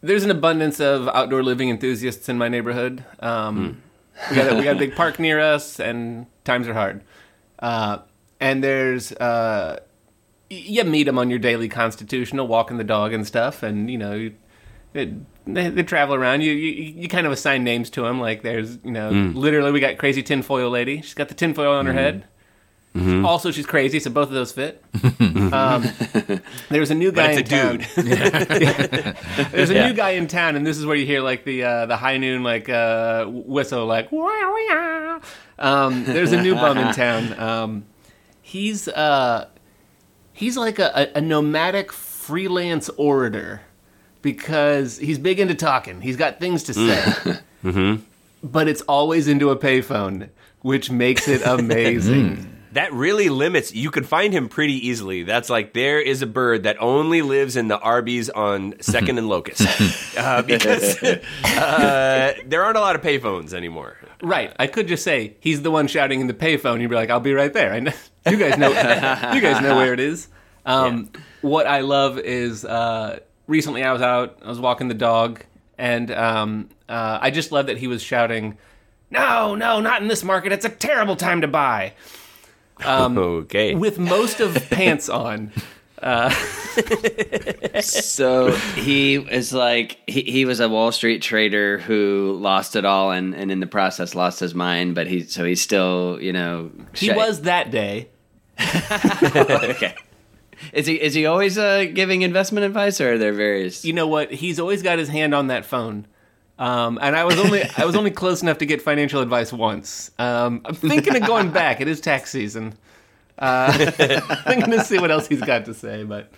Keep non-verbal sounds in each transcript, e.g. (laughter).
there's an abundance of outdoor living enthusiasts in my neighborhood. Um, we, got a, we got a big park near us, and times are hard. Uh, and there's uh, y- you meet them on your daily constitutional, walking the dog and stuff, and you know. You, it, they, they travel around. You, you you kind of assign names to them. Like there's you know literally we got crazy tinfoil lady. She's got the tinfoil on her head. Also, she's crazy, so both of those fit. um, (laughs) there's a new guy it's in a town. dude. (laughs) There's a new guy in town, and this is where you hear like the uh, the high noon like uh, whistle, like. "Wah, wah." Um, there's a new bum in town. Um, he's uh, he's like a, a, a nomadic freelance orator because he's big into talking. He's got things to say, (laughs) but it's always into a payphone, which makes it amazing. That really limits. You can find him pretty easily. That's like there is a bird that only lives in the Arby's on Second and Locust, (laughs) uh, because (laughs) uh, there aren't a lot of payphones anymore. Right. I could just say he's the one shouting in the payphone. You'd be like, "I'll be right there." I know you guys know. (laughs) you guys know where it is. Um, What I love is uh, recently I was out. I was walking the dog, and um, uh, I just love that he was shouting, "No, no, not in this market! It's a terrible time to buy." (laughs) okay. With most of pants on. (laughs) Uh. so he is like he, he was a Wall Street trader who lost it all and, and in the process lost his mind, but he so he's still you know He was that day. (laughs) okay. Is he is he always uh, giving investment advice or are there various? you know what? He's always got his hand on that phone. Um, and I was only I was only close enough to get financial advice once. Um, I'm thinking of going back. It is tax season. Uh, (laughs) I'm going to see what else he's got to say. But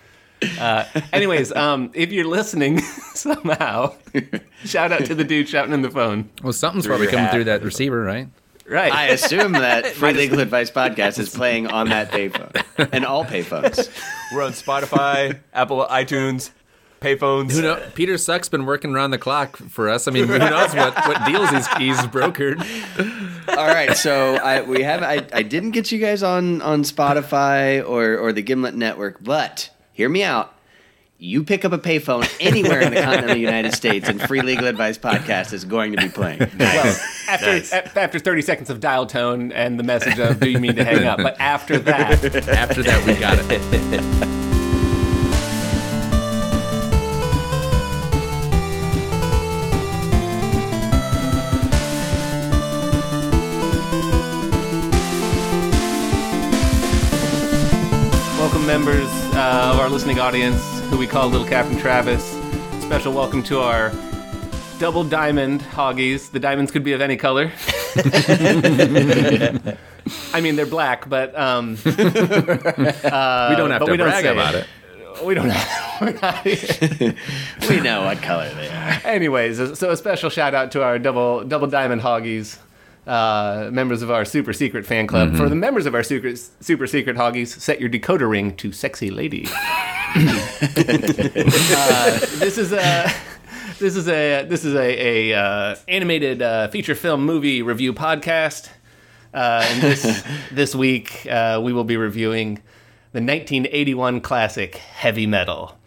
uh, anyways, um, if you're listening (laughs) somehow, shout out to the dude shouting in the phone. Well, something's probably coming hat. through that receiver, right? Right. I assume that (laughs) Free Legal Advice podcast is playing on that payphone and all payphones. We're on Spotify, Apple, iTunes, payphones. Who know? Peter Suck's been working around the clock for us. I mean, who knows what, what deals he's, he's brokered? All right, so I we have I, I didn't get you guys on on Spotify or or the Gimlet network, but hear me out. You pick up a payphone anywhere in the continental United States, and Free Legal Advice podcast is going to be playing. well, after a- after 30 seconds of dial tone and the message of "Do you mean to hang up?" But after that, After that, we got it. (laughs) members uh, of our listening audience, who we call Little Captain Travis. Special welcome to our double diamond hoggies. The diamonds could be of any color. (laughs) I mean, they're black, but um, (laughs) we don't have to we brag say about it. it. we don't have. (laughs) We know what color they are. anyways, so a special shout out to our double double diamond hoggies. Uh, members of our super secret fan club. For the members of our super, super secret hoggies, set your decoder ring to sexy lady. (laughs) uh, this is a this is a this is a, a uh, animated uh, feature film movie review podcast. Uh, and this (laughs) this week uh, we will be reviewing the 1981 classic Heavy Metal.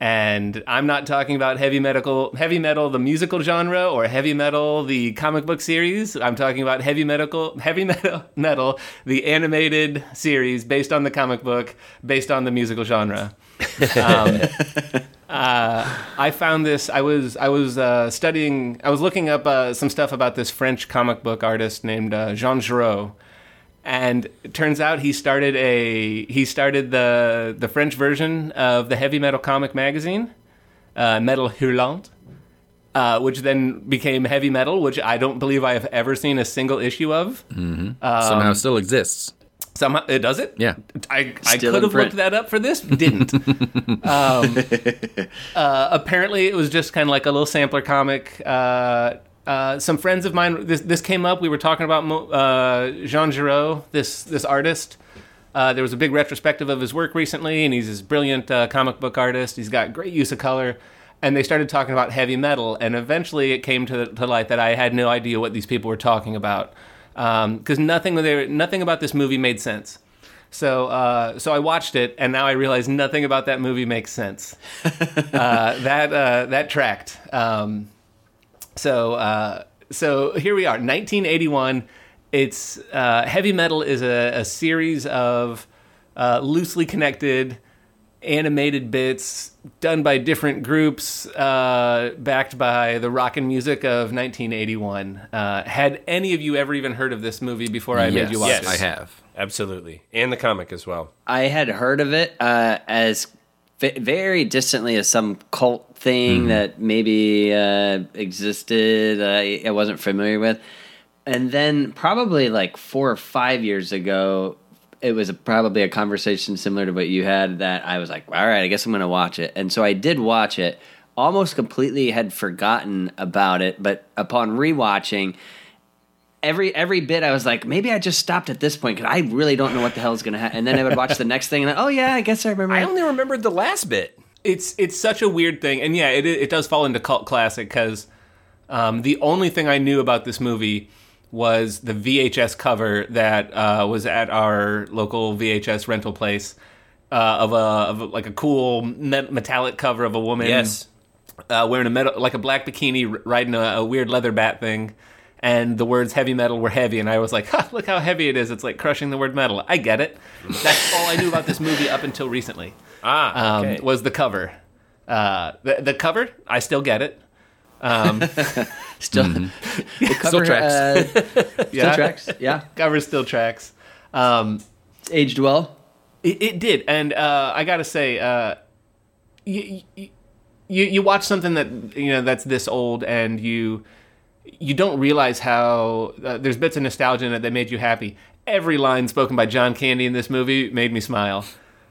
And I'm not talking about heavy metal, heavy metal, the musical genre, or heavy metal, the comic book series. I'm talking about heavy metal, (laughs) heavy metal, metal, the animated series based on the comic book, based on the musical genre. Um, (laughs) uh, I found this. I was I was uh, studying. I was looking up uh, some stuff about this French comic book artist named uh, Jean Giraud, and it turns out he started a he started the the French version of the heavy metal comic magazine, uh, Metal Hurlant, uh, which then became heavy metal, which I don't believe I have ever seen a single issue of. Somehow still exists. Somehow it does it. Yeah. I, I Still could have print. looked that up for this, didn't. (laughs) um, uh, apparently, it was just kind of like a little sampler comic. Uh, some friends of mine, this, this came up. We were talking about uh, Jean Giraud, this this artist. Uh, there was a big retrospective of his work recently, and he's this brilliant uh, comic book artist. He's got great use of color. And they started talking about heavy metal, and eventually it came to, to light that I had no idea what these people were talking about, because nothing they nothing about this movie made sense. So, uh, so I watched it, and now I realize nothing about that movie makes sense. (laughs) uh, that uh, that tracked. Um, so, uh, so here we are, 1981. It's uh, heavy metal is a, a series of uh, loosely connected animated bits done by different groups, uh, backed by the rock and music of 1981. Uh, had any of you ever even heard of this movie before I made you watch Yes. it? I have. Absolutely, and the comic as well. I had heard of it uh, as v- very distantly as some cult thing that maybe uh, existed. Uh, I wasn't familiar with, and then probably like four or five years ago, it was a, probably a conversation similar to what you had that I was like, all right, I guess I'm going to watch it, and so I did watch it. Almost completely had forgotten about it, but upon rewatching every every bit I was like, maybe I just stopped at this point because I really don't know what the hell is going to happen. And then I would watch the next thing and oh yeah, I guess I remember. I only remembered the last bit. it's it's such a weird thing, and yeah, it it does fall into cult classic because um, the only thing I knew about this movie was the VHS cover that uh, was at our local VHS rental place uh, of a of a, like a cool met- metallic cover of a woman Yes, uh, wearing a metal like a black bikini riding a, a weird leather bat thing. And the words heavy metal were heavy, and I was like, huh, look how heavy it is. It's like crushing the word metal. I get it. That's all I knew about this movie up until recently ah, um, was the cover. Uh, the, the cover, I still get it. Um, (laughs) still (laughs) the cover Still tracks. Uh, (laughs) still yeah, tracks. Yeah, cover still tracks. Um, it's aged well. it, it did, and uh, I gotta say, uh, you, you you watch something that you know that's this old, and you you don't realize how uh, there's bits of nostalgia in it that made you happy. Every line spoken by John Candy in this movie made me smile.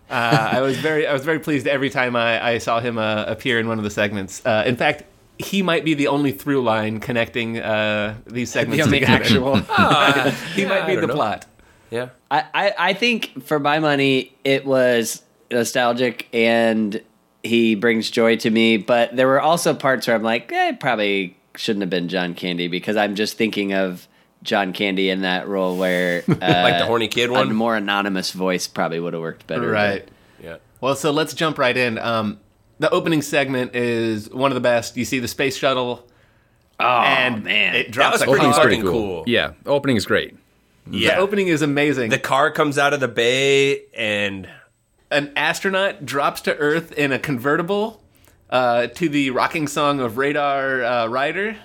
Uh, I was very I was very pleased every time I, I saw him uh, appear in one of the segments. Uh, in fact, he might be the only through line connecting uh, these segments The only together. actual. (laughs) (laughs) he might be the know. plot. yeah. I, I I think for my money, it was nostalgic and he brings joy to me. But there were also parts where I'm like, eh, probably shouldn't have been John Candy because I'm just thinking of John Candy in that role where uh, (laughs) Like the horny kid a one. more anonymous voice probably would have worked better. Right. Yeah. Well, so let's jump right in. Um, the opening segment is one of the best. You see the space shuttle, Oh and man, it That drops was a pretty car. Opening's pretty fucking cool. cool. Yeah, opening is great. Yeah. The opening is amazing. The car comes out of the bay and An astronaut drops to Earth in a convertible uh, to the rocking song of Radar uh, Rider,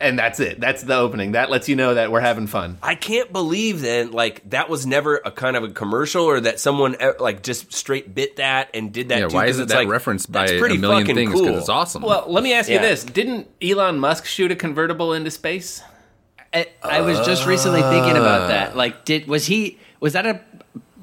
and that's it. That's the opening. That lets you know that we're having fun. I can't believe then like that was never a kind of a commercial or that someone like just straight bit that and did that Yeah, too, why 'cause is it that like, referenced by that's a pretty million fucking things? Because cool. it's awesome. Well, let me ask you this: Didn't Elon Musk shoot a convertible into space? I, I was just recently thinking about that. Like, did was he was that a,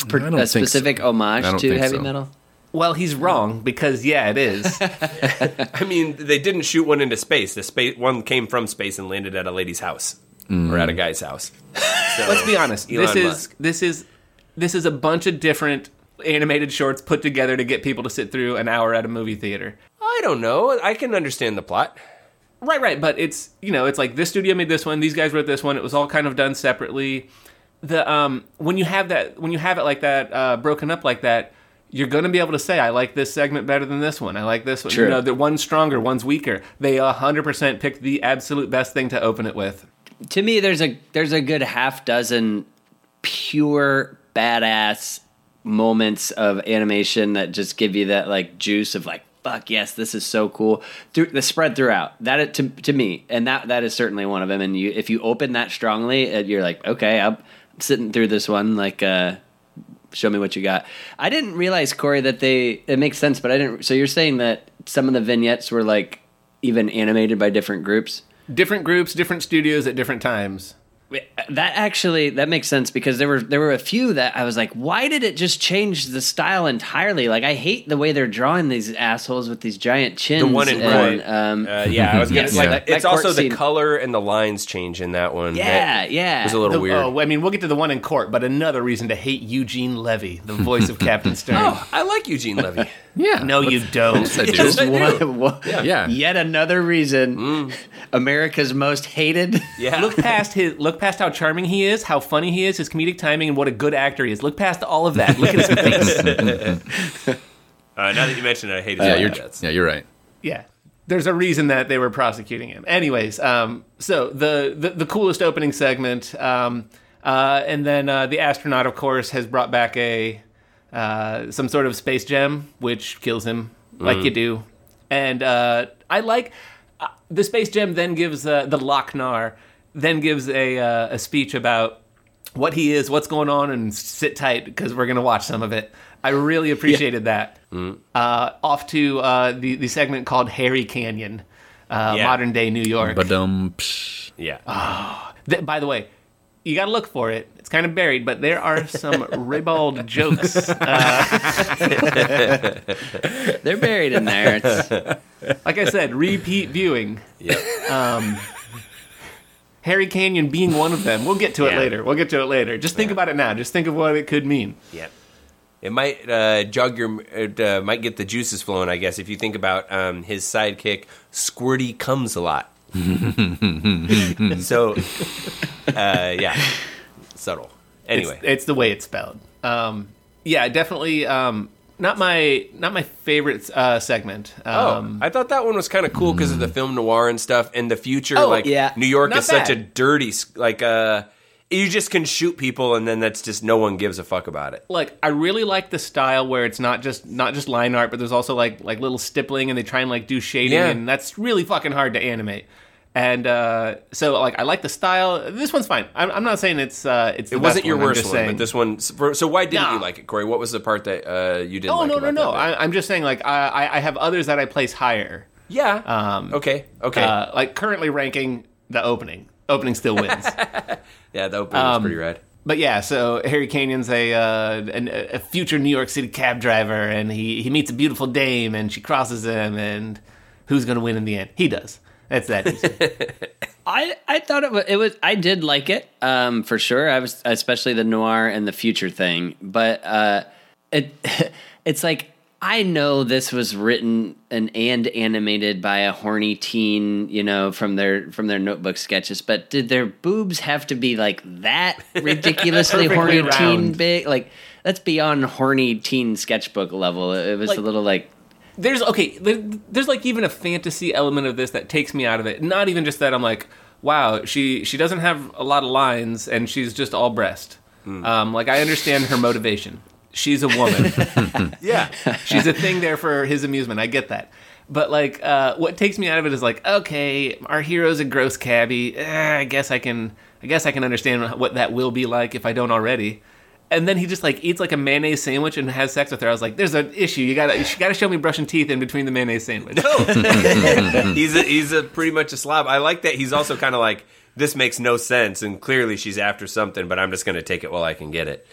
per, I don't a think so. specific homage to heavy so. metal? Well, he's wrong because yeah, it is. (laughs) (laughs) I mean, they didn't shoot one into space. The space one came from space and landed at a lady's house or at a guy's house. (laughs) So, Let's be honest. Elon this is Musk. this is this is a bunch of different animated shorts put together to get people to sit through an hour at a movie theater. I don't know. I can understand the plot. Right, right, but it's you know, it's like this studio made this one, these guys wrote this one. It was all kind of done separately. The um when you have that when you have it like that uh, broken up like that, you're going to be able to say I like this segment better than this one. I like this one. True. You know, the one's stronger, one's weaker. They 100% picked the absolute best thing to open it with. To me, there's a there's a good half dozen pure badass moments of animation that just give you that like juice of like fuck yes this is so cool through the spread throughout that to to me and that that is certainly one of them and you if you open that strongly uh, you're like okay I'm sitting through this one like uh show me what you got I didn't realize Corey that they it makes sense but I didn't so you're saying that some of the vignettes were like even animated by different groups Different groups, different studios at different times. That actually that makes sense because there were there were a few that I was like, why did it just change the style entirely? Like I hate the way they're drawing these assholes with these giant chins. The one in and, court. um, Uh, yeah, I was gonna (laughs) Yes, like. that- it's that also court the scene- color and the lines change in that one. yeah, That yeah. It was a little The- weird. Oh, I mean, we'll get to the one in court, but another reason to hate Eugene Levy, the voice of (laughs) Captain Sternn. Oh, I like Eugene Levy. (laughs) Yeah. No, you don't. Yes, I do. Just one- one- Yeah. Yet another reason America's most hated. Yeah. (laughs) Look past his. Look past how charming he is, how funny he is, his comedic timing, and what a good actor he is. Look past all of that. Look at his (laughs) face. (laughs) Uh, now that you mentioned it, I hate his Yeah, yeah, you're, yeah, you're right. Yeah. There's a reason that they were prosecuting him. Anyways, um, so the, the the coolest opening segment, um, uh, and then uh, the astronaut, of course, has brought back a uh, some sort of space gem, which kills him, like you do. And uh, I like uh, the space gem. Then gives uh, the Loc-Nar, then gives a uh, a speech about what he is, what's going on, and sit tight because we're gonna watch some of it. I really appreciated that. Uh, off to uh, the the segment called Harry Canyon, uh, Yeah. modern day New York. But um, psh, Yeah. Th- by the way, you got to look for it. It's kind of buried, but there are some (laughs) ribald jokes. Uh, (laughs) They're buried in there. It's, (laughs) like I said, repeat viewing. Yep. Harry Canyon being one of them. We'll get to it later. We'll get to it later. Just think about it now. Just think of what it could mean. Yeah. It might uh, jog your, it uh, might get the juices flowing, I guess, if you think about um, his sidekick, Squirty comes a lot. (laughs) so, uh, yeah, subtle. Anyway, It's, it's the way it's spelled. Um, yeah, definitely. Um, not my not my favorite uh, segment. oh, Um, I thought that one was kind of cool because of the film noir and stuff, and the future. Oh, like, yeah. New York Not is such a dirty, like, uh, you just can shoot people, and then that's just no one gives a fuck about it. like I really like the style where it's not just not just line art, but there's also like like little stippling, and they try and like do shading, Yeah. and that's really fucking hard to animate. And uh, so, like, I like the style. This one's fine. I'm, I'm not saying it's uh, it's. The It wasn't best your one, worst one, saying- but this one. So so why didn't Nah. you like it, Corey? What was the part that uh, you didn't Oh like no no no! I, I'm just saying like I I have others that I place higher. Yeah. Um, okay. Okay. Uh, like currently ranking the opening. Opening still wins. (laughs) yeah, the opening was um, pretty rad. But yeah, so Harry Canyon's a, uh, an, a future New York City cab driver, and he, he meets a beautiful dame, and she crosses him, and who's going to win in the end? He does. That's that. easy. (laughs) I, I thought it was, it was I did like it um, for sure. I was especially the noir and the future thing, but uh, it (laughs) it's like I know this was written and and animated by a horny teen, you know, from their from their notebook sketches. But did their boobs have to be like that (laughs) ridiculously Perfectly horny teen round. big? Like that's beyond horny teen sketchbook level. It was Like- a little like there's okay there's like even a fantasy element of this that takes me out of it. Not even just that i'm like wow she she doesn't have a lot of lines and she's just all breast. Um, like i understand her motivation. She's a woman. (laughs) Yeah. she's a thing there for his amusement. I get that. But like uh, what takes me out of it is like okay our hero's a gross cabbie. Eh, i guess i can i guess i can understand what that will be like if i don't already and then he just like eats like a mayonnaise sandwich and has sex with her. I was like, "There's an issue. You gotta, you gotta show me brushing teeth in between the mayonnaise sandwich." No, (laughs) (laughs) he's a, he's a pretty much a slob. I like that he's also kind of like this makes no sense, and clearly she's after something, but I'm just going to take it while I can get it.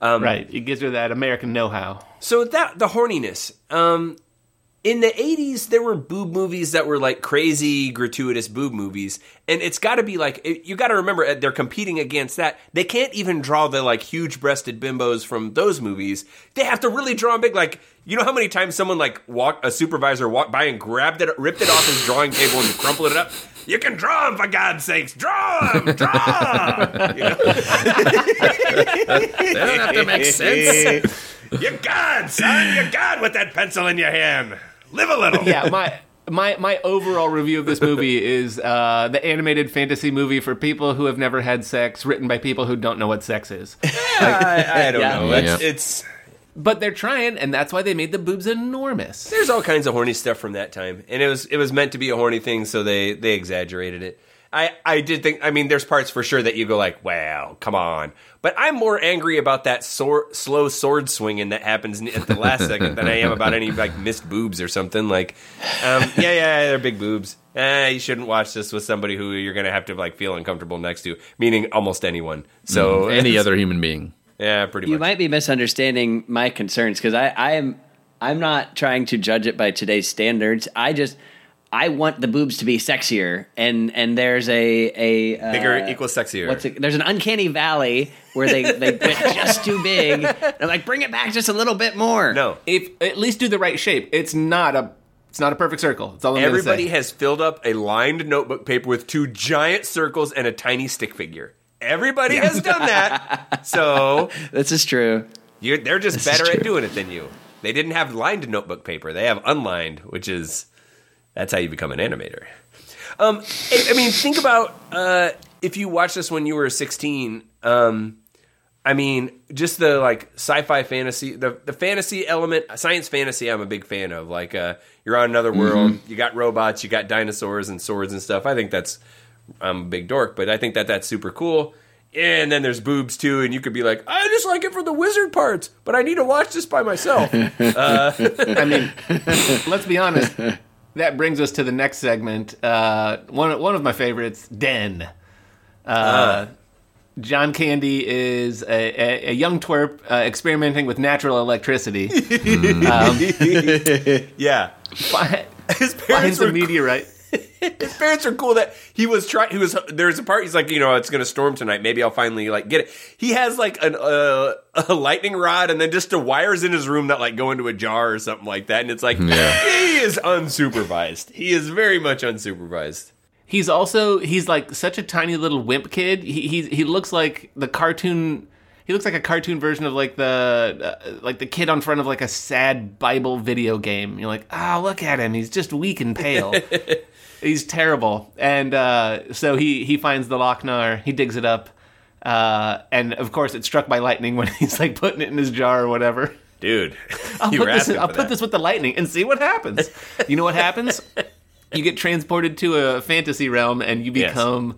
right. It gives her that American know-how. So that the horniness. Um, in the 80s, there were boob movies that were like crazy, gratuitous boob movies. And it's got to be like, you got to remember, uh, they're competing against that. They can't even draw the like huge breasted bimbos from those movies. They have to really draw big. Like, you know how many times someone like walk, a supervisor walked by and grabbed it, ripped it off his drawing table and crumpled it up? You can draw them for God's sakes. Draw them, draw 'em. You know? (laughs) they don't have to make sense. (laughs) You're God, son. You're God with that pencil in your hand. Live a little. Yeah, my my my overall review of this movie (laughs) is uh, the animated fantasy movie for people who have never had sex, written by people who don't know what sex is. (laughs) I, I don't Yeah. know. Yeah. It's, it's But they're trying, and that's why they made the boobs enormous. there's all kinds of horny stuff from that time, and it was it was meant to be a horny thing, so they they exaggerated it. I I did think. I mean, there's parts for sure that you go like, wow, come on," but I'm more angry about that sword, slow sword swinging that happens at the last second than I am about any like missed boobs or something. Like, um, yeah, yeah, they're big boobs. Eh, you shouldn't watch this with somebody who you're gonna have to like feel uncomfortable next to, meaning almost anyone. So (laughs) Any other human being. yeah, pretty much. You might be misunderstanding my concerns because I, I am I'm not trying to judge it by today's standards. I just I want the boobs to be sexier, and and there's a a uh, Bigger equals sexier. What's it? There's an uncanny valley where they they went (laughs) just too big. And I'm like, bring it back just a little bit more. no. If at least do the right shape. It's not a it's not a perfect circle. It's all I'm Everybody say. has filled up a lined notebook paper with two giant circles and a tiny stick figure. Everybody has done that. (laughs) So this is true. you're, they're just This better at doing it than you. They didn't have lined notebook paper. They have unlined, which is that's how you become an animator. Um, I, I mean, think about uh, if you watched this when you were 16. Um, I mean, just the like sci-fi fantasy, the the fantasy element, science fantasy. I'm a big fan of. Like, uh, you're on another world. You got robots. You got dinosaurs and swords and stuff. I think that's. I'm a big dork, but I think that that's super cool. And then there's boobs too, and you could be like, I just like it for the wizard parts, but I need to watch this by myself. (laughs) I mean, let's be honest. (laughs) That brings us to the next segment. Uh, one one of my favorites, Den. Uh, John Candy is a, a, a young twerp uh, experimenting with natural electricity. (laughs) yeah, Fi- his parents Finds a were meteorite. His parents are cool that he was trying he was there's a part he's like you know it's gonna storm tonight maybe i'll finally like get it he has like an uh, a lightning rod and then just the wires in his room that like go into a jar or something like that and it's like Yeah. he is unsupervised he is very much unsupervised He's also he's like such a tiny little wimp kid. He he he looks like the cartoon. He looks like a cartoon version of like the uh, like the kid on front of like a sad Bible video game. You're like, ah, look at him. He's just weak and pale. (laughs) he's terrible. And uh, so he he finds the Loc-Nar. He digs it up. Uh, and of course, it's struck by lightning when (laughs) he's like putting it in his jar or whatever. dude (laughs) I'll put this. I'll put this with the lightning and see what happens. you know what happens? (laughs) You get transported to a fantasy realm and you Yes. become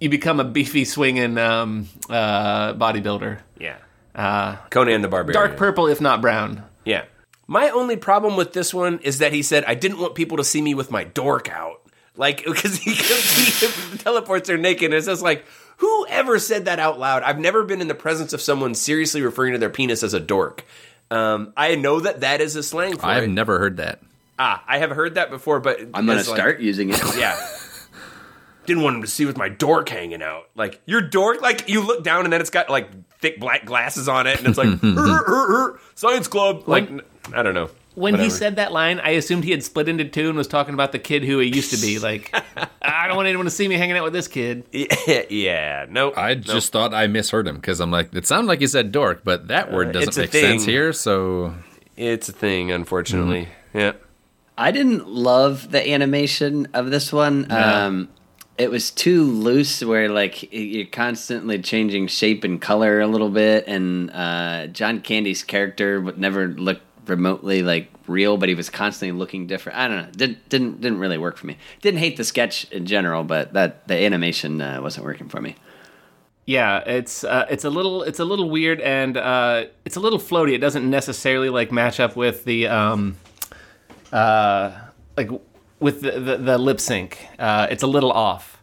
you become a beefy swinging um, uh, bodybuilder. yeah Uh, conan the barbarian dark purple, if not brown. Yeah. My only problem with this one is that he said, I didn't want people to see me with my dork out. Like, because he, he teleports there naked. And it's just like, whoever said that out loud? I've never been in the presence of someone seriously referring to their penis as a dork. Um, I know that that is a slang for I've it. never heard that. ah, I have heard that before, but I'm gonna like, start using it. yeah. Didn't want him to see with my dork hanging out. Like your dork, like you look down and then it's got like thick black glasses on it, and it's like "Er, er, er, science club. Like I don't know. When he said that line, I assumed he had split into two and was talking about the kid who he used to be. Like, (laughs) I don't want anyone to see me hanging out with this kid. yeah, (laughs) yeah, nope. I nope. just thought I misheard him because I'm like, it sounded like he said dork, but that word doesn't Uh, it's a make sense here. So it's a thing, unfortunately. Yeah. I didn't love the animation of this one. Um, it was too loose, where like you're constantly changing shape and color a little bit, and uh, John Candy's character would never look remotely like real, but he was constantly looking different. I don't know. Didn't didn't didn't really work for me. Didn't hate the sketch in general, but that the animation uh, wasn't working for me. Yeah, it's uh, it's a little it's a little weird and uh, it's a little floaty. It doesn't necessarily like match up with the um, uh, like with the the, the lip sync. Uh, it's a little off.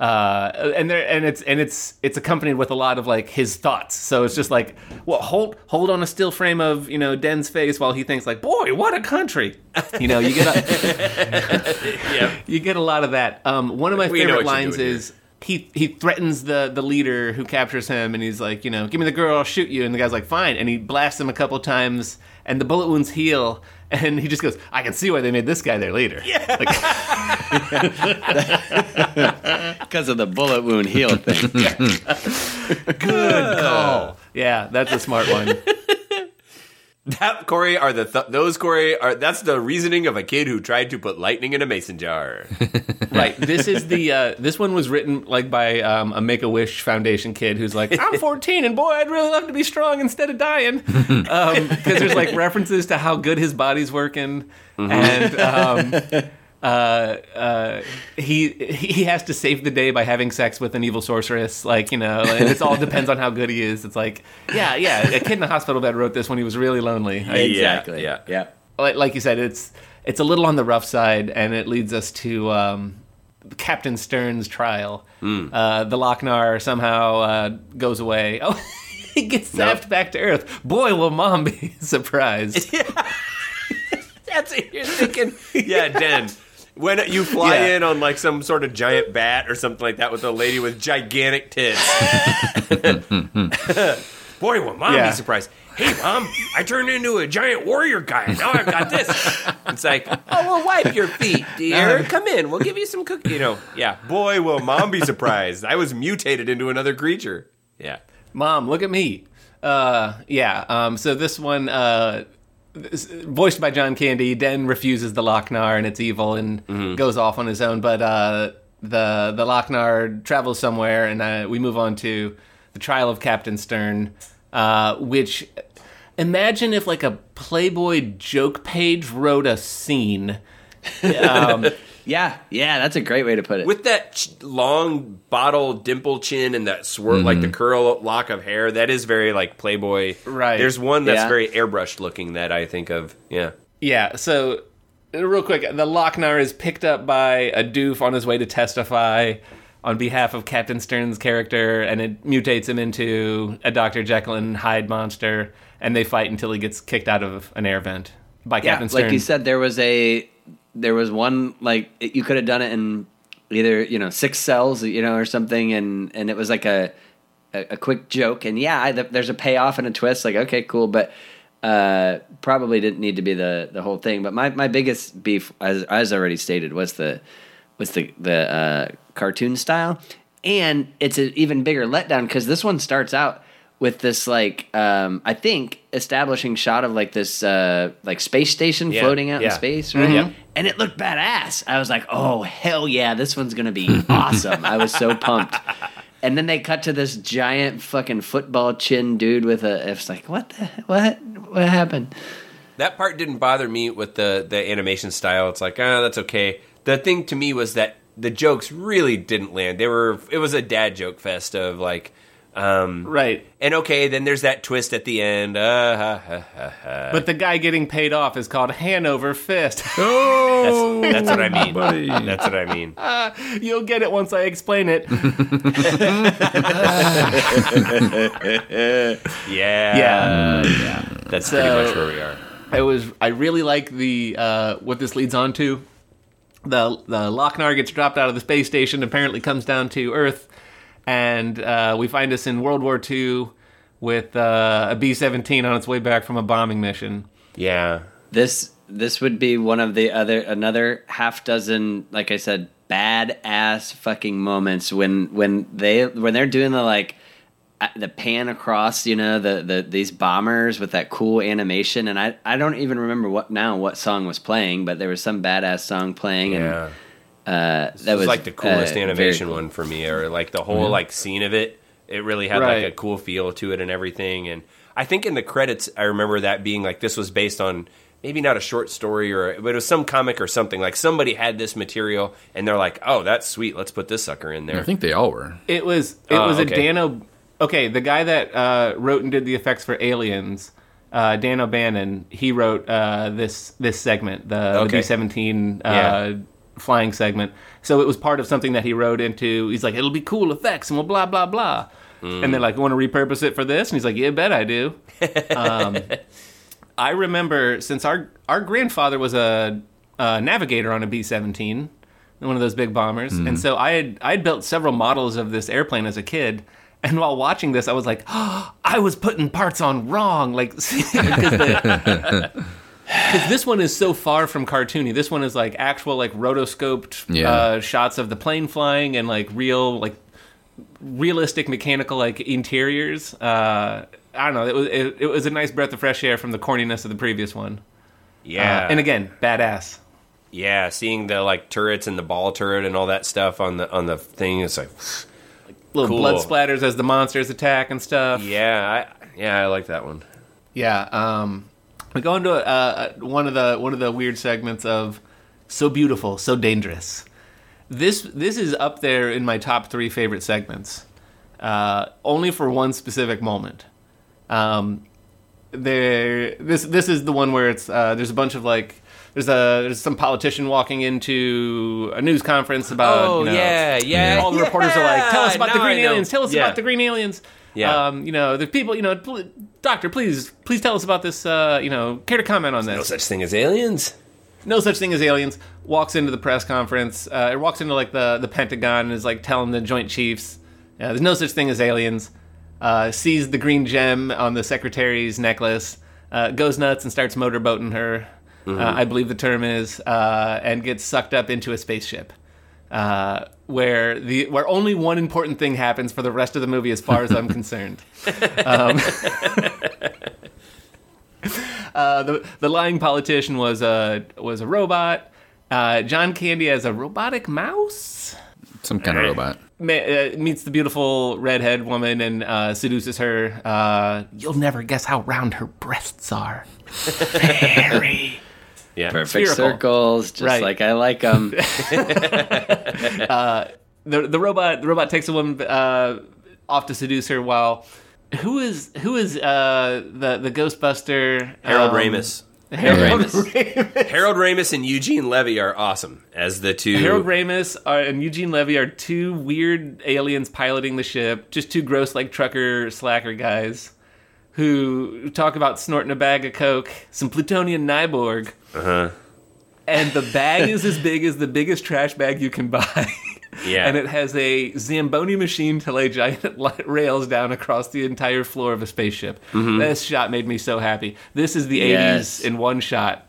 Uh, and there and it's and it's it's accompanied with a lot of like his thoughts. So it's just like, well, hold hold on a still frame of you know Den's face while he thinks like, boy, what a country. You know, you get a, (laughs) Yeah. (laughs) you get a lot of that. Um, one of my We favorite lines is he he threatens the the leader who captures him, and he's like, you know, give me the girl, I'll shoot you. And the guy's like, fine. And he blasts him a couple times, and the bullet wounds heal. And he just goes, I can see why they made this guy their leader. Yeah. Like, (laughs) Because of the bullet wound heal thing. (laughs) good call. Yeah, that's a smart one. That Corey are the th- those Corey are that's the reasoning of a kid who tried to put lightning in a mason jar. (laughs) Right. This is the uh, this one was written like by um, a Make a Wish Foundation kid who's like, I'm (laughs) 14 and boy, I'd really love to be strong instead of dying. Because there's like references to how good his body's working, and um, uh, uh, he he has to save the day by having sex with an evil sorceress. Like you know, and it all depends on how good he is. It's like, yeah, yeah. A kid in a hospital bed wrote this when he was really lonely. I- exactly. yeah. Yeah. like, like you said, it's it's a little on the rough side, and it leads us to um, Captain Sternn's trial. Uh, the Loc-Nar somehow uh, goes away. (laughs) Oh, he gets Nope. zapped back to Earth. Boy, will Mom be (laughs) surprised. Yeah. (laughs) That's it. You're thinking, yeah, Den. When you fly Yeah. in on like some sort of giant bat or something like that with a lady with gigantic tits. (laughs) Boy, will mom Yeah. be surprised. Hey, mom, I turned into a giant warrior guy. Now I've got this. It's like, oh, well, wipe your feet, dear. Come in. We'll give you some cookie. You know, yeah. Boy, will mom be surprised. I was mutated into another creature. Yeah. Mom, look at me. Uh, yeah. Um, so this one, uh, voiced by John Candy, Den refuses the Loc-Nar and it's evil and goes off on his own. But uh, the the Loc-Nar travels somewhere, and uh, we move on to the trial of Captain Sternn, uh, which. Imagine if like a Playboy joke page wrote a scene. (laughs) Um, Yeah, yeah, that's a great way to put it. With that ch- long bottle dimple chin and that swirl, like the curl lock of hair, that is very like Playboy. Right. There's one that's Yeah. very airbrushed looking that I think of. Yeah. Yeah, so uh, real quick, the Loc-Nar is picked up by a doof on his way to testify on behalf of Captain Sternn's character, and it mutates him into a Dr. Jekyll and Hyde monster, and they fight until he gets kicked out of an air vent by yeah, Captain Sternn. like you said, there was a there was one like it, you could have done it in either you know six cells, you know, or something, and and it was like a a, a quick joke, and yeah, I, there's a payoff and a twist. Like okay, cool, but uh, probably didn't need to be the the whole thing. But my my biggest beef, as as already stated, was the was the the uh, cartoon style, and it's an even bigger letdown because this one starts out with this like um, I think establishing shot of like this uh, like space station Yeah, floating out yeah. in space, right? Yeah. And it looked badass. I was like, oh hell yeah, this one's gonna be (laughs) awesome. I was so pumped. And then they cut to this giant fucking football chin dude with a. It's like, what the what what happened? That part didn't bother me with the the animation style. It's like, ah, that's okay. The thing to me was that the jokes really didn't land. They were it was a dad joke fest of like um right. and okay, then there's that twist at the end. Uh, ha, ha, ha, ha. But the guy getting paid off is called Hanover Fist. (laughs) Oh, That's what I mean. buddy. That's what I mean. (laughs) You'll get it once I explain it. (laughs) Yeah. yeah. That's So- pretty much where we are. I was I really like the uh, what this leads on to. The the Loc-Nar gets dropped out of the space station, apparently comes down to Earth, and uh, we find us in World War II with uh, a B seventeen on its way back from a bombing mission. Yeah. This this would be one of the other another half dozen, like I said, badass fucking moments when when they when they're doing the like uh, the pan across, you know, the, the these bombers with that cool animation, and I I don't even remember what now what song was playing, but there was some badass song playing, Yeah. and uh, that That was was like the coolest uh, animation cool. one for me, or like the whole like scene of it. It really had Right. like a cool feel to it and everything. And I think in the credits, I remember that being like this was based on maybe not a short story or but it was some comic or something. Like somebody had this material and they're like, oh, that's sweet. Let's put this sucker in there." I think they all were. It was it Oh, was okay. a Dan O. Okay, the guy that uh, wrote and did the effects for Aliens, uh, Dan O'Bannon, he wrote uh, this this segment, the, Okay. B seventeen uh, Yeah. Flying segment. So it was part of something that he wrote into. He's like, it'll be cool effects, and we'll blah blah blah. Mm. And they're like, want to repurpose it for this? And he's like, yeah, bet I do. um, (laughs) I remember since our our grandfather was a, a navigator on a B seventeen, one of those big bombers, and so I had I had built several models of this airplane as a kid. And while watching this, I was like, oh, (gasps) I was putting parts on wrong, like (laughs) (laughs) because this one is so far from cartoony. This one is like actual like rotoscoped Yeah. uh, shots of the plane flying and like real like realistic mechanical like interiors. Uh, I don't know. It was it, it was a nice breath of fresh air from the corniness of the previous one. yeah. Uh, and again, badass. yeah, seeing the like turrets and the ball turret and all that stuff on the on the thing, it's like Little Cool. blood splatters as the monsters attack and stuff. yeah, I, yeah, I like that one. Yeah. Um, we go into uh, one of the one of the weird segments of so beautiful, so dangerous. This this is up there in my top three favorite segments, uh, only for one specific moment. Um, there, this this is the one where it's uh, there's a bunch of like there's a there's some politician walking into a news conference about Oh, you know, yeah, yeah, all the reporters are like tell us about the now I green aliens tell us Yeah. about the green aliens Yeah. um, you know the people you know doctor please please tell us about this uh, you know care to comment on No this No such thing as aliens. no such thing as aliens. Walks into the press conference, uh, or walks into like the the Pentagon and is like telling the Joint Chiefs, uh, "There's no such thing as aliens." Uh, sees the green gem on the secretary's necklace, uh, goes nuts and starts motorboating her. Uh, I believe the term is, uh, and gets sucked up into a spaceship. Where the where only one important thing happens for the rest of the movie, as far as I'm concerned. Um, (laughs) uh, the the lying politician was a was a robot. Uh, John Candy as a robotic mouse Some kind of robot. ma- uh, meets the beautiful redhead woman and uh, seduces her. Uh, You'll never guess how round her breasts are. (laughs) (laughs) Very. Yeah. Perfect Spherical. circles, just Right. like I like them. (laughs) the the robot the robot takes a woman uh, off to seduce her while who is who is uh, the the Ghostbuster Harold um, Ramis. Harold Ramis. Ramis. (laughs) Harold Ramis and Eugene Levy are awesome as the two. Harold Ramis are, and Eugene Levy are two weird aliens piloting the ship, just two gross like trucker slacker guys who talk about snorting a bag of coke, some plutonian Nyborg, Uh-huh. and the bag is as big as the biggest trash bag you can buy. Yeah. and it has a Zamboni machine to lay giant (laughs) rails down across the entire floor of a spaceship. Mm-hmm. This shot made me so happy. This is the Yes. 80s in one shot.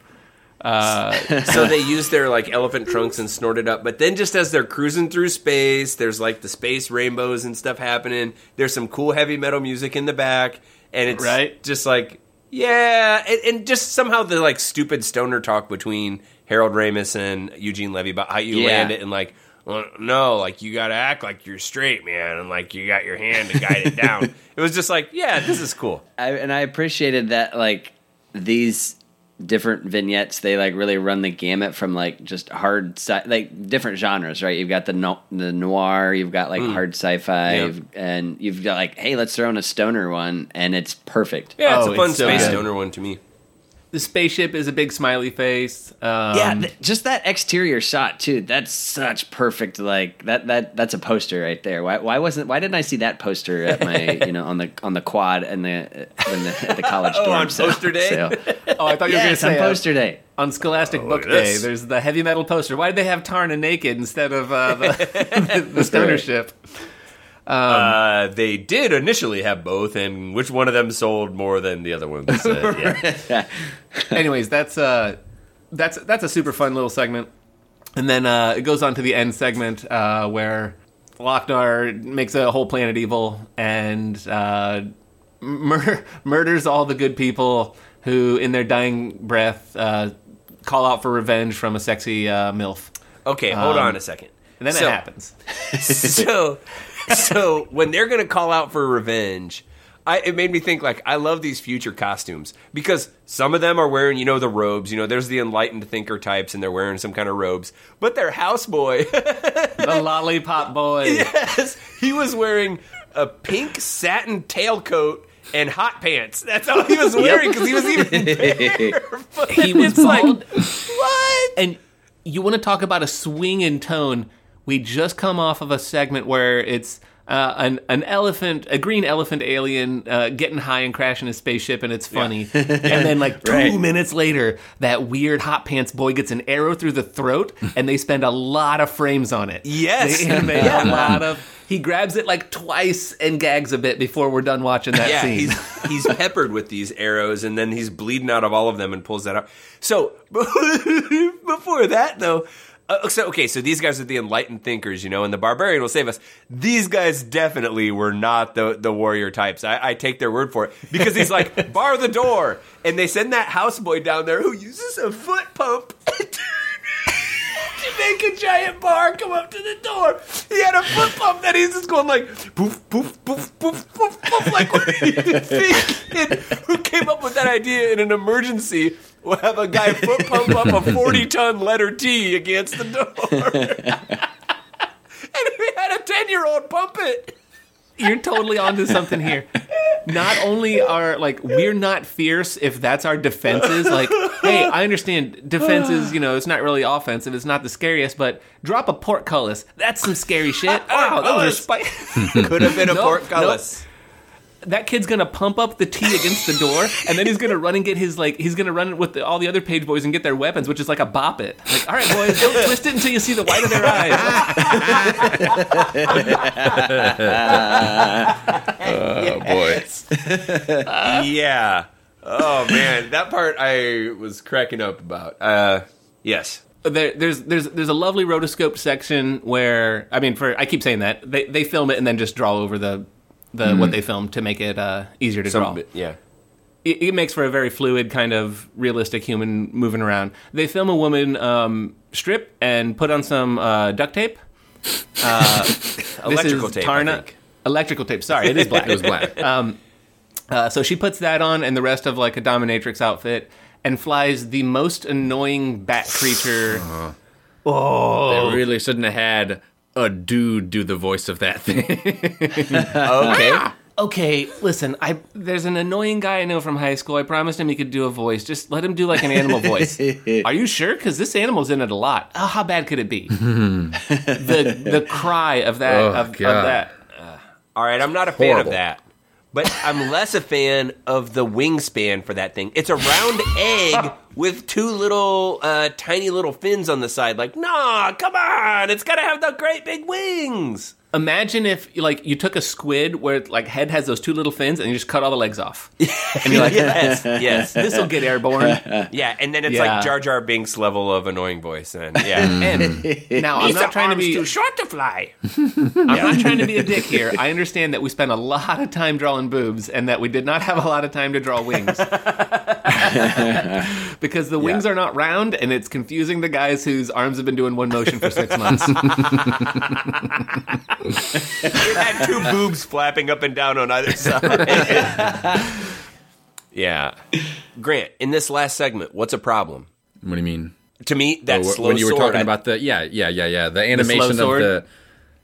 (laughs) so they use their like elephant trunks and snort it up. But then just as they're cruising through space, there's like the space rainbows and stuff happening. There's some cool heavy metal music in the back, and it's Right. just like yeah, and, and just somehow the like stupid stoner talk between Harold Ramis and Eugene Levy about how you Yeah. land it and like. Well, no, like you gotta act like you're straight, man, and like you got your hand to guide it down. (laughs) It was just like, yeah, this is cool. I, and I appreciated that like these different vignettes they like really run the gamut from like just hard sci- like different genres right you've got the no- the noir you've got like mm. hard sci-fi Yeah. you've- and you've got like hey let's throw in a stoner one and it's perfect Yeah, it's Oh, a fun it's so space good. stoner one to me. The spaceship is a big smiley face. Um, yeah th- just that exterior shot too that's such perfect like that that that's a poster right there why, why wasn't why didn't i see that poster at my (laughs) you know on the on the quad and the when the at the college (laughs) Oh, dorm on sale- poster day? sale. (laughs) Oh, I thought you were going to yes on say uh, poster day on Scholastic Book Day. this. There's the heavy metal poster. Why did they have Taarna naked instead of uh, the, the, the stoner ship? Uh, they did initially have both, and which one of them sold more than the other one? (laughs) Uh, yeah. Anyways, that's uh, that's that's a super fun little segment, and then uh, it goes on to the end segment uh, where Loc-Nar makes a whole planet evil and uh, mur- (laughs) murders all the good people who, in their dying breath, uh, call out for revenge from a sexy uh, milf. Okay, hold Um, on a second. And then So- it happens. (laughs) so, so when they're gonna call out for revenge, I, it made me think like I love these future costumes because some of them are wearing you know the robes. You know, there's the enlightened thinker types, and they're wearing some kind of robes. But their houseboy, (laughs) The lollipop boy. yes, he was wearing a pink satin tailcoat. And hot pants. That's all he was (laughs) wearing because he was even (laughs) barefoot. He was It's like, what? and you want to talk about a swing in tone? We just come off of a segment where it's uh, an an elephant, a green elephant alien, uh, getting high and crashing his spaceship, and it's funny. (laughs) and then like two Right. minutes later, that weird hot pants boy gets an arrow through the throat, (laughs) and they spend a lot of frames on it. Yes. they animate Yeah. a lot of. He grabs it like twice and gags a bit before we're done watching that yeah, scene. he's he's (laughs) peppered with these arrows, and then he's bleeding out of all of them and pulls that out. So before that, though. Uh, so okay, so these guys are the enlightened thinkers, you know, and the barbarian will save us. These guys definitely were not the the warrior types. I, I take their word for it because he's like (laughs) bar the door, and they send that houseboy down there who uses a foot pump (laughs) make a giant bar come up to the door. He had a foot pump that he's just going like poof, poof, poof, poof, poof, poof. Like what? Who came up with that idea in an emergency? We'll have a guy foot pump up a 40 ton letter T against the door. (laughs) and we had a 10 year old pump it. You're totally onto something here. Not only are like we're not fierce if that's our defenses. Like, hey, I understand defenses. You know, it's not really offensive. It's not the scariest, but drop a portcullis. That's some scary shit. (laughs) Wow, those are Portcullis. spicy. (laughs) Could have been a (laughs) Nope, portcullis. That kid's gonna pump up the T against the door, and then he's gonna run and get his like he's gonna run it with the, all the other page boys and get their weapons, which is like a bop it. Like, all right, boys, don't twist it until you see the white of their eyes. (laughs) Oh boy. yeah. Oh man, that part I was cracking up about. Uh, yes. There, there's there's there's a lovely rotoscope section where I mean, for I keep saying that they they film it and then just draw over the the what they filmed to make it uh, easier to draw. Some, bit- yeah. it, it makes for a very fluid kind of realistic human moving around. They film a woman um, strip and put on some uh, duct tape. Uh, Electrical (laughs) this is tape, I Taarna. think. Electrical tape. Sorry, it is black. It was black. (laughs) Uh, so she puts that on and the rest of like a dominatrix outfit and flies the most annoying bat creature. oh, They really shouldn't have had a dude do the voice of that thing. (laughs) Okay. Ah! Okay, listen. I there's an annoying guy I know from high school. I promised him he could do a voice. Just let him do like an animal voice. (laughs) Are you sure? Because this animal's in it a lot. Oh, how bad could it be? (laughs) the the cry of that Oh, of, of God. that. All right, I'm not a fan of that. But I'm less a fan of the wingspan for that thing. It's a round egg (laughs) with two little, uh, tiny little fins on the side. Like, nah, come on, it's gotta have the great big wings. Imagine if like you took a squid where like head has those two little fins and you just cut all the legs off. (laughs) and you're like, yes, yes, this will get airborne. (laughs) yeah. And then it's Yeah. like Jar Jar Binks level of annoying voice. And yeah, (laughs) And now I'm not trying to be too short to fly. I'm not trying to be a dick here. I understand that we spent a lot of time drawing boobs and that we did not have a lot of time to draw wings. because the wings are not round and it's confusing the guys whose arms have been doing one motion for six months. It had two boobs flapping up and down on either side. (laughs) yeah, Grant. In this last segment, what's a problem? what do you mean? To me, that Oh, wh- slow when you were sword, talking I- about the yeah yeah yeah yeah the animation of the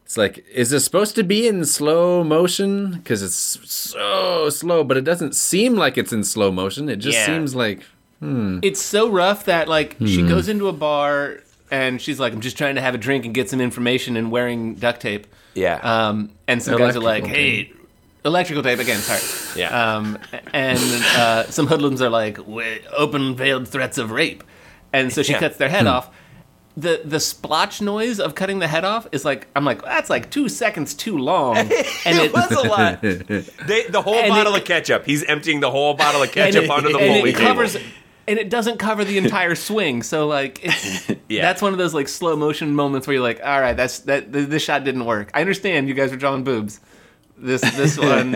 it's like is this supposed to be in slow motion because it's so slow but it doesn't seem like it's in slow motion it just Yeah. seems like Hmm. it's so rough that like she goes into a bar and she's like, I'm just trying to have a drink and get some information and wearing duct tape. yeah, Um, and some guys are like, Electrical hey, electrical tape again, sorry. yeah. Um, and uh, some hoodlums are like, "Wi- open veiled threats of rape. And so she Yeah. cuts their head off. The the splotch noise of cutting the head off is like, I'm like, that's like two seconds too long. (laughs) And it, was a lot. They, the whole And bottle it- of ketchup. He's emptying the whole bottle of (laughs) and ketchup it, onto the and bowling it covers table. And it doesn't cover the entire (laughs) swing so like it's (laughs) Yeah. that's one of those like slow motion moments where you're like all right that's that th- this shot didn't work i understand you guys are drawing boobs this this (laughs) one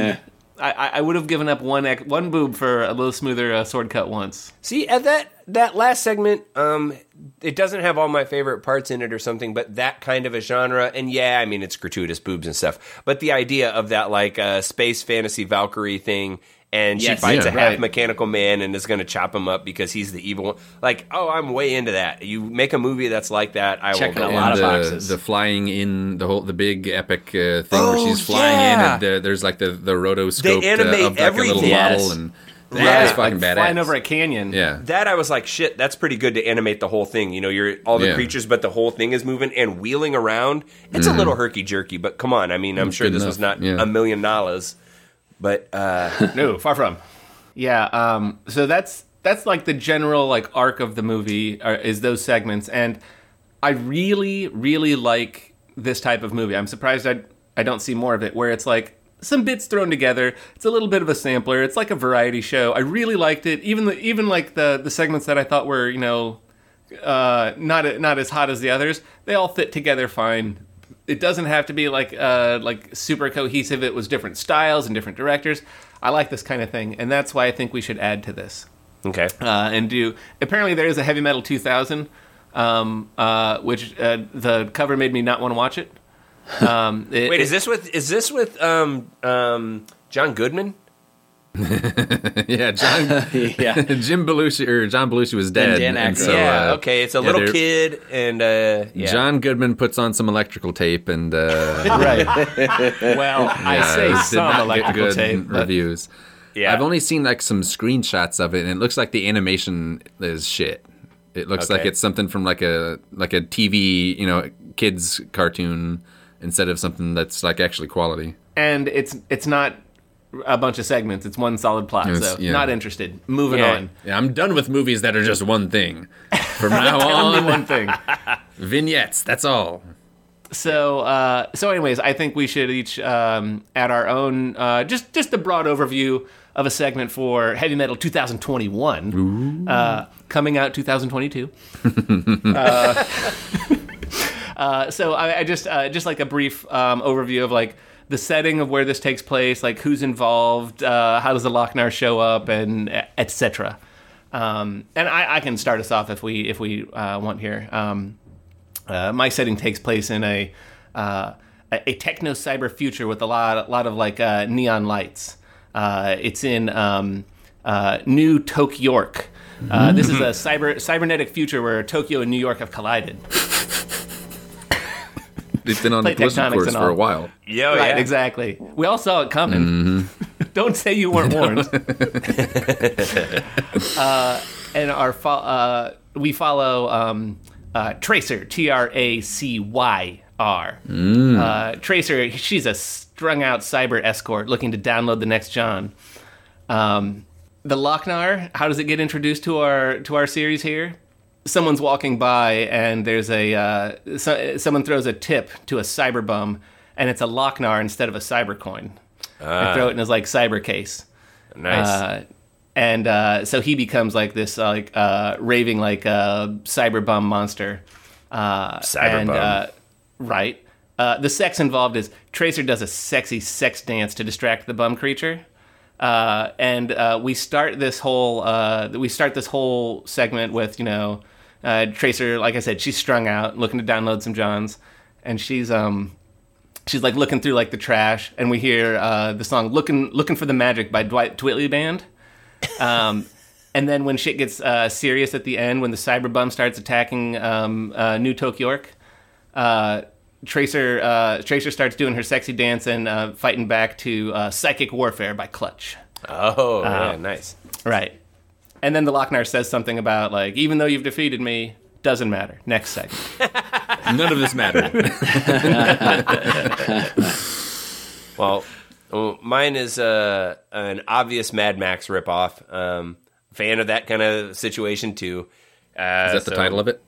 I, I I would have given up one ec- one boob for a little smoother uh, sword cut once. See, at that that last segment, um, it doesn't have all my favorite parts in it or something, but that kind of a genre, and yeah, I mean it's gratuitous boobs and stuff, but the idea of that like uh, space fantasy Valkyrie thing. And Yes. she fights Yeah, a half right. mechanical man and is going to chop him up because he's the evil one. Like, oh, I'm way into that. You make a movie that's like that, I Checking will a lot and of the, boxes. the flying in the whole the big epic uh, thing Oh, where she's flying yeah. in and the, there's like the the rotoscope They animate uh, of like a little model Yes. and Yeah. that is fucking like badass. flying over a canyon. yeah, That I was like, shit, that's pretty good to animate the whole thing. You know, you're all the Yeah. creatures, but the whole thing is moving and wheeling around. It's a little herky jerky, but come on. I mean, I'm sure good this was not yeah. a million dollars, but uh, No, far from. Yeah. Um. So that's that's like the general like arc of the movie uh, is those segments, and I really really like this type of movie. I'm surprised I I don't see more of it where it's like some bits thrown together. It's a little bit of a sampler. It's like a variety show. I really liked it. Even the even like the the segments that I thought were you know uh, not not as hot as the others. They all fit together fine. It doesn't have to be like uh, like super cohesive. It was different styles and different directors. I like this kind of thing, and that's why I think we should add to this okay. uh, and do. Apparently, there is a Heavy Metal 2000, um, uh, which uh, the cover made me not want to watch it. Um, it- (laughs) Wait, it- is this with is this with um, um, John Goodman? Yeah. John (laughs) yeah. (laughs) Jim Belushi or John Belushi was dead, Dan and Aykroyd. so, yeah. uh, okay, it's a yeah, little kid, and uh, yeah. John Goodman puts on some electrical tape and uh, (laughs) right. well, I say it did some not get electrical good tape, reviews. Yeah. I've only seen like some screenshots of it, and it looks like the animation is shit. It looks like it's something from like a like a TV, you know, kids cartoon instead of something that's like actually quality. and it's it's not a bunch of segments. It's one solid plot. It's- so yeah. not interested. Moving Yeah. on. Yeah, I'm done with movies that are just one thing. From now (laughs) on, one thing. (laughs) vignettes. That's all. So, uh, so anyways, I think we should each um, add our own, uh, just just a broad overview of a segment for Heavy Metal 2021, uh, coming out 2022. (laughs) uh, uh, so I, I just uh, just like a brief um, overview of like the setting of where this takes place, like who's involved, uh, how does the Loc-Nar show up, and etc. Um, and I, I can start us off if we if we uh, want here. Um, uh, my setting takes place in a uh, a, techno cyber future with a lot a lot of like uh, neon lights. Uh, it's in um, uh, New Tokyo York. Uh, this is a cyber cybernetic future where Tokyo and New York have collided. They've been on the Plate Blizzard tectonics course and for a while. Yo, right, yeah. exactly. We all saw it coming. (laughs) Don't say you weren't warned. (laughs) uh, and our fo- uh, we follow um, uh, Tracer, T R A C Y R. Uh, Tracer, she's a strung out cyber escort looking to download the next John. Um, the Loc-Nar, how does it get introduced to our to our series here? Someone's walking by and there's a uh, so, someone throws a tip to a cyber bum, and it's a Loc-Nar instead of a cyber coin. They throw it in his like cyber case. Nice. Uh, and uh, so he becomes like this like uh, raving like uh, cyber bum monster. Uh, Cyber and, bum. Uh, right. Uh, the sex involved is Tracer does a sexy sex dance to distract the bum creature. Uh, and uh, we start this whole uh, we start this whole segment with you know uh, Tracer like I said she's strung out looking to download some Johns and she's um she's like looking through like the trash, and we hear uh, the song "Looking Looking for the Magic" by Dwight Twilley Band. Um, (laughs) and then when shit gets uh, serious at the end, when the cyber bum starts attacking um, uh, New Tokyo York, uh, Tracer uh, Tracer starts doing her sexy dance and uh, fighting back to uh, "Psychic Warfare" by Clutch. oh, yeah, nice. Right. And then the Loc-Nar says something about like, even though you've defeated me, doesn't matter. Next segment. (laughs) None of this mattered. (laughs) Well, well, mine is uh, an obvious Mad Max ripoff. Um, fan of that kind of situation too. Uh, Is that the title of it?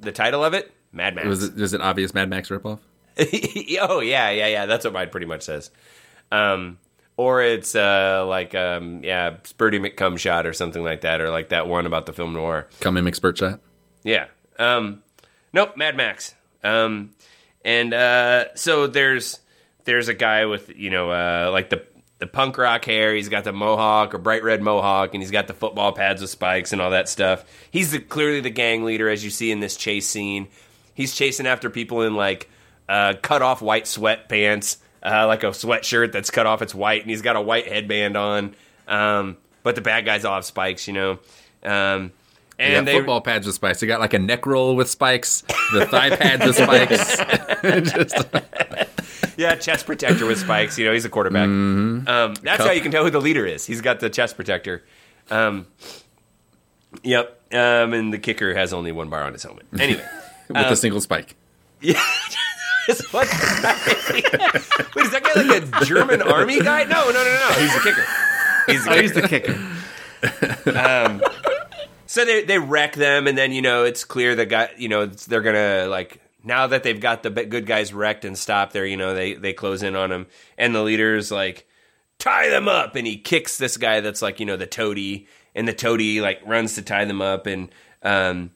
The title of it? Mad Max. Was it, is it obvious Mad Max ripoff? (laughs) oh yeah, yeah, yeah. That's what mine pretty much says. Um, or it's uh, like um, yeah, Spurdy McCum shot or something like that, or like that one about the film noir. Come in expert shot. Yeah. Um, nope, Mad Max. Um, and uh, so there's there's a guy with you know uh, like the the punk rock hair. He's got the mohawk or bright red mohawk, and he's got the football pads with spikes and all that stuff. He's the, clearly the gang leader, as you see in this chase scene. He's chasing after people in like uh, cut off white sweatpants, uh, like a sweatshirt that's cut off. It's white, and he's got a white headband on. Um, but the bad guys all have spikes, you know. Um, and got they, football pads with spikes. You got like a neck roll with spikes, the thigh pads with spikes. (laughs) (laughs) Yeah, chest protector with spikes. You know, he's a quarterback. Um, that's Cup. how you can tell who the leader is. He's got the chest protector. Um, yep. Um, and the kicker has only one bar on his helmet. Anyway. (laughs) with Um, a single spike. What? (laughs) Wait, is that guy like a German army guy? No, no, no, no. He's the kicker. He's the Oh, kicker. he's the kicker. (laughs) So they they wreck them, and then you know it's clear the guy you know they're gonna like now that they've got the good guys wrecked and stopped there. You know they they close in on them, and the leader's like tie them up, and he kicks this guy that's like you know the toady, and the toady like runs to tie them up, and um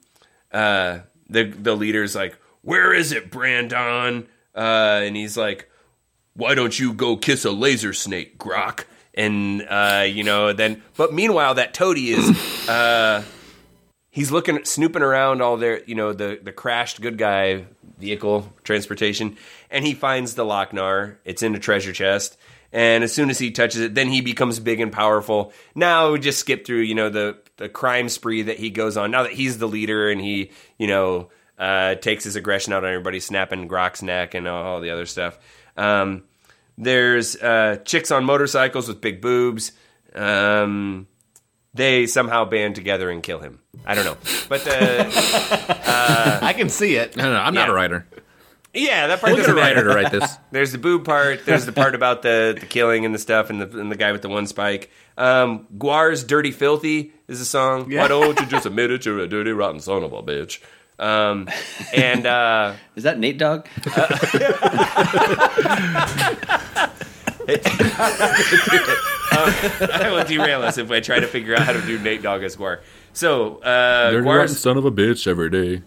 uh the the leader's like where is it, Brandon? Uh, and he's like why don't you go kiss a laser snake, Grok? And uh, you know, then but meanwhile, that toady is uh, he's looking, snooping around all their, you know, the the crashed good guy vehicle transportation, and he finds the Loc-Nar. It's in a treasure chest, and as soon as he touches it, then he becomes big and powerful. Now we just skip through, you know, the the crime spree that he goes on. Now that he's the leader, and he, you know. Uh, takes his aggression out on everybody, snapping Grok's neck and all, all the other stuff. Um, there's uh, chicks on motorcycles with big boobs. Um, they somehow band together and kill him. I don't know, but uh, (laughs) I can see it. I don't know. I'm not Yeah. a writer. Yeah, that part We'll get a doesn't writer matter. to write this. (laughs) There's the boob part. There's the part about the, the killing and the stuff, and the and the guy with the one spike. Um, GWAR's "Dirty Filthy" is a song. Why don't you just admit it? You're a dirty, rotten son of a bitch. Um, and uh, (laughs) Is that Nate Dogg? (laughs) (laughs) I will derail us if I try to figure out how to do Nate Dogg as GWAR. So uh, Dirty rotten GWAR's son of a bitch every day.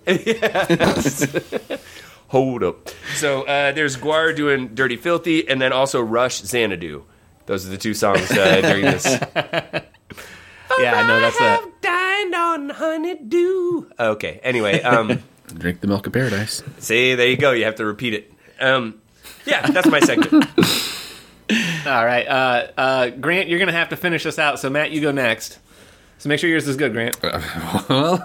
hold up. So uh, there's GWAR doing "Dirty Filthy," and then also Rush Xanadu. Those are the two songs uh, during this. Yeah, no, that's a. dined on honeydew. Okay. Anyway, um, (laughs) Drink the milk of paradise. see, there you go. You have to repeat it. Um, yeah, that's my segment. (laughs) All right, uh, uh, Grant, you're gonna have to finish us out. So Matt, you go next. So make sure yours is good, Grant. (laughs) well,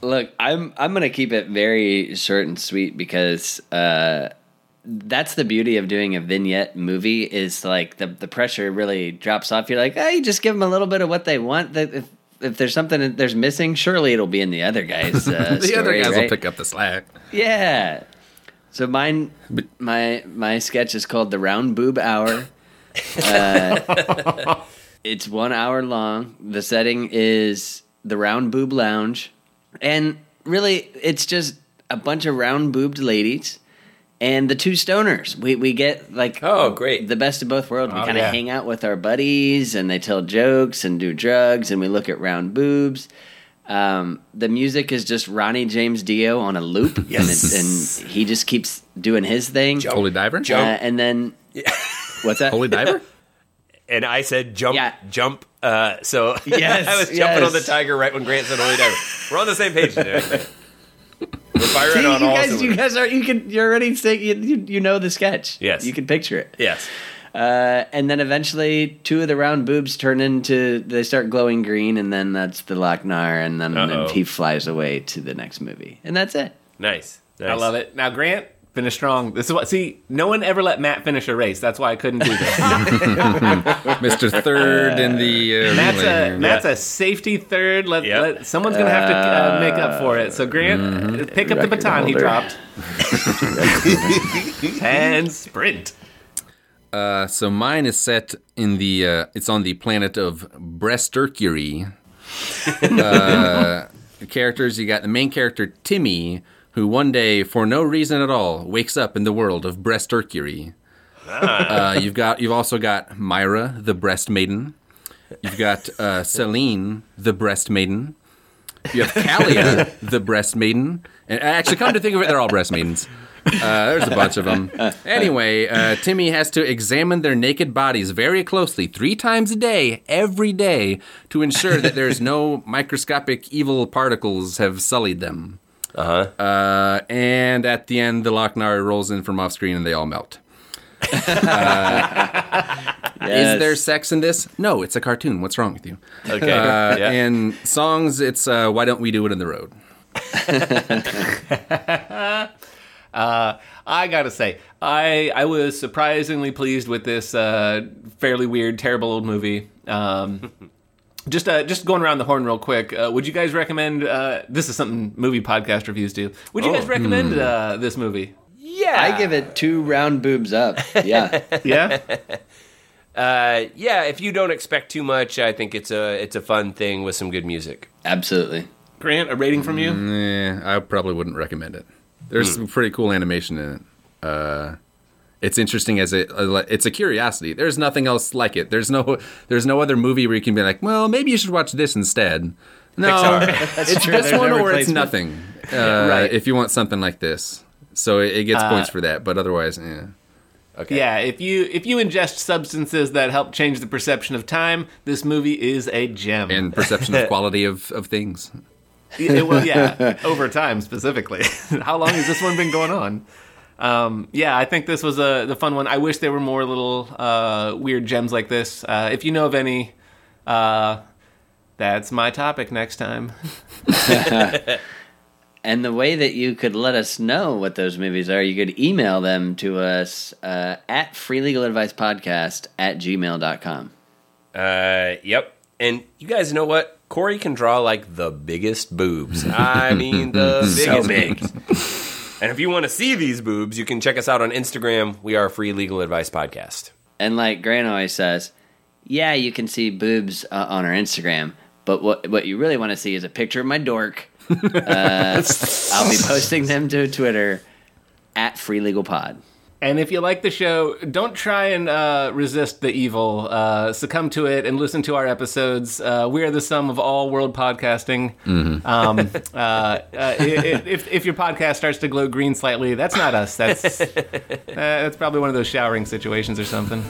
Look, I'm I'm gonna keep it very short and sweet because uh, that's the beauty of doing a vignette movie is like the the pressure really drops off. You're like, you just give them a little bit of what they want. That if if there's something that there's missing, surely it'll be in the other guy's. (laughs) Uh, the other story, guys will pick up the slack. Yeah. So mine, my my sketch is called the Round Boob Hour. (laughs) Uh, it's one hour long. The setting is the Round Boob Lounge, and really, it's just a bunch of round boobed ladies and the two stoners. We we get like Oh, great. the best of both worlds. We Oh, kind of yeah. hang out with our buddies, and they tell jokes and do drugs, and we look at round boobs. Um, the music is just Ronnie James Dio on a loop, Yes. and, it's, and he just keeps doing his thing. Holy diver? Uh, Jump. and then (laughs) what's that? Holy diver? And I said jump, Yeah. jump. Uh, so (laughs) Yes, I was jumping on the tiger right when Grant said holy diver. We're on the same page today. (laughs) We're firing See, on you all guys, you guys are you can you're already saying you, you, you know the sketch. Yes. you can picture it. Yes. Uh, and then eventually, two of the round boobs turn into they start glowing green, and then that's the Loc-Nar, and then, Uh-oh. then he flies away to the next movie, and that's it. Nice. nice. I love it. Now, Grant, finish strong. This is what. See, no one ever let Matt finish a race. That's why I couldn't do this. (laughs) Mr. Third in the uh, Matt's relay a here. Matt's a safety third. Let, Yep. let someone's gonna have to uh, make up for it. So Grant, uh, pick up the Record baton he holder. dropped (laughs) and sprint. Uh, so mine is set in the. Uh, it's on the planet of Breastercury. (laughs) uh, the characters you got the main character Timmy, who one day, for no reason at all, wakes up in the world of Breastercury. Uh, you've got. You've also got Myra, the breast maiden. You've got uh, Celine, the breast maiden. You have Kalia, (laughs) the breast maiden. And actually, come to think of it, they're all breast maidens. Uh, there's a bunch of them. Anyway, uh, Timmy has to examine their naked bodies very closely, three times a day, every day, to ensure that there's no (laughs) microscopic evil particles have sullied them. Uh-huh. Uh, and at the end, the Loc-Nar rolls in from off screen and they all melt. (laughs) Is there sex in this? No, it's a cartoon. What's wrong with you? Okay. Uh, yeah. And songs, it's uh, Why Don't We Do It in the Road? (laughs) Uh, I gotta say, I I was surprisingly pleased with this uh, fairly weird, terrible old movie. Um, just uh, just going around the horn real quick. Uh, would you guys recommend? Uh, this is something movie podcast reviews do. Would you Oh. guys recommend uh, this movie? yeah. I give it two round boobs up. Yeah, (laughs) Yeah. (laughs) Uh, yeah, if you don't expect too much, I think it's a it's a fun thing with some good music. absolutely. Grant, a rating from you? Eh, I probably wouldn't recommend it. There's some pretty cool animation in it. Uh, it's interesting as a, a- it's a curiosity. There's nothing else like it. There's no there's no other movie where you can be like, well, maybe you should watch this instead. No, it's (laughs) true. this There's one no or it's nothing. Uh, (laughs) Right. If you want something like this, so it, it gets Uh, points for that. But otherwise, yeah. Okay. Yeah, if you if you ingest substances that help change the perception of time, this movie is a gem. And perception of (laughs) quality of, of things. it will, yeah, over time specifically. How long has this one been going on? Um, yeah, I think this was a the fun one. I wish there were more little uh, weird gems like this. Uh, if you know of any, uh, that's my topic next time. (laughs) And the way that you could let us know what those movies are, you could email them to us uh, at freelegaladvicepodcast at gmail.com. Uh, yep. And you guys know what? Corey can draw like the biggest boobs. I mean, the (laughs) biggest big. boobs. And if you want to see these boobs, you can check us out on Instagram. We are a free legal advice podcast. And like Grant always says, yeah, you can see boobs uh, on our Instagram, but what what you really want to see is a picture of my dork. (laughs) Uh, I'll be posting them to Twitter at Free Legal Pod. And if you like the show, don't try and uh, resist the evil. Uh, succumb to it and listen to our episodes. Uh, we are the sum of all world podcasting. Um, (laughs) uh, uh, i- i- if, if your podcast starts to glow green slightly, that's not us. That's (laughs) uh, that's probably one of those showering situations or something.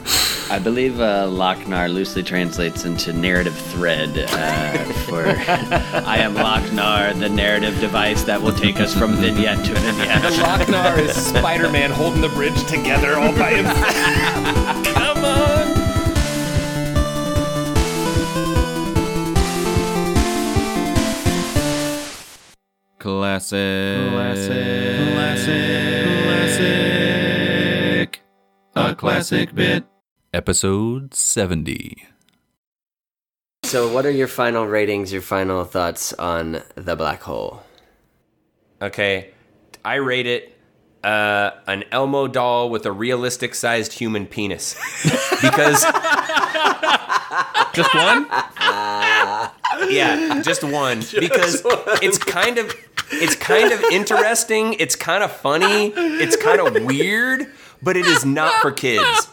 I believe uh, Loc-Nar loosely translates into narrative thread uh, for (laughs) I am Loc-Nar, the narrative device that will take us from vignette to vignette. Loc-Nar is Spider-Man holding the bridge together all by himself. (laughs) Come on. Classic. Classic. Classic. A classic bit. Episode 70. So, what are your final ratings, your final thoughts on the black hole? Okay, I rate it uh, an Elmo doll with a realistic sized human penis (laughs) because Just one? yeah, just one because it's kind of it's kind of interesting, it's kind of funny, it's kind of weird, but it is not for kids.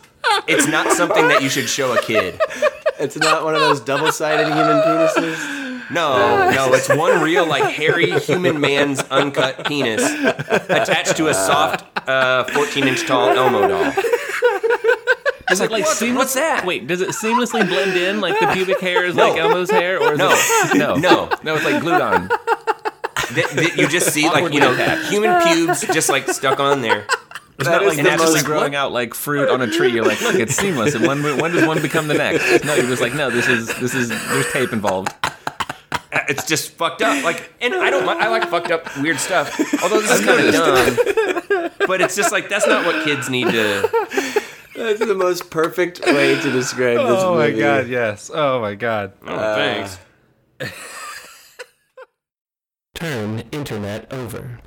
It's not something that you should show a kid. It's not one of those double-sided human penises. No, (laughs) no, it's one real like hairy human man's uncut penis attached to a soft uh, 14 inch tall Elmo doll. Is it like what- seamless- what's that? Wait, does it seamlessly blend in like the pubic hair is like Elmo's hair, or is No, it no, no. no? It's like glued on. Th- th- you just see like you know human pubes just like stuck on there. It's That not is like the naturally most- growing out like fruit on a tree. You're like, look, it's seamless. And when when does one become the next? No, you're just like, no, this is this is there's tape involved. Uh, It's just fucked up. Like, and I don't. I like fucked up weird stuff. Although this is kind of dumb. But it's just like that's not what kids need to. That's the most perfect way to describe this oh movie. My god, yes. Oh my god. Oh, thanks. (laughs) Turn internet over.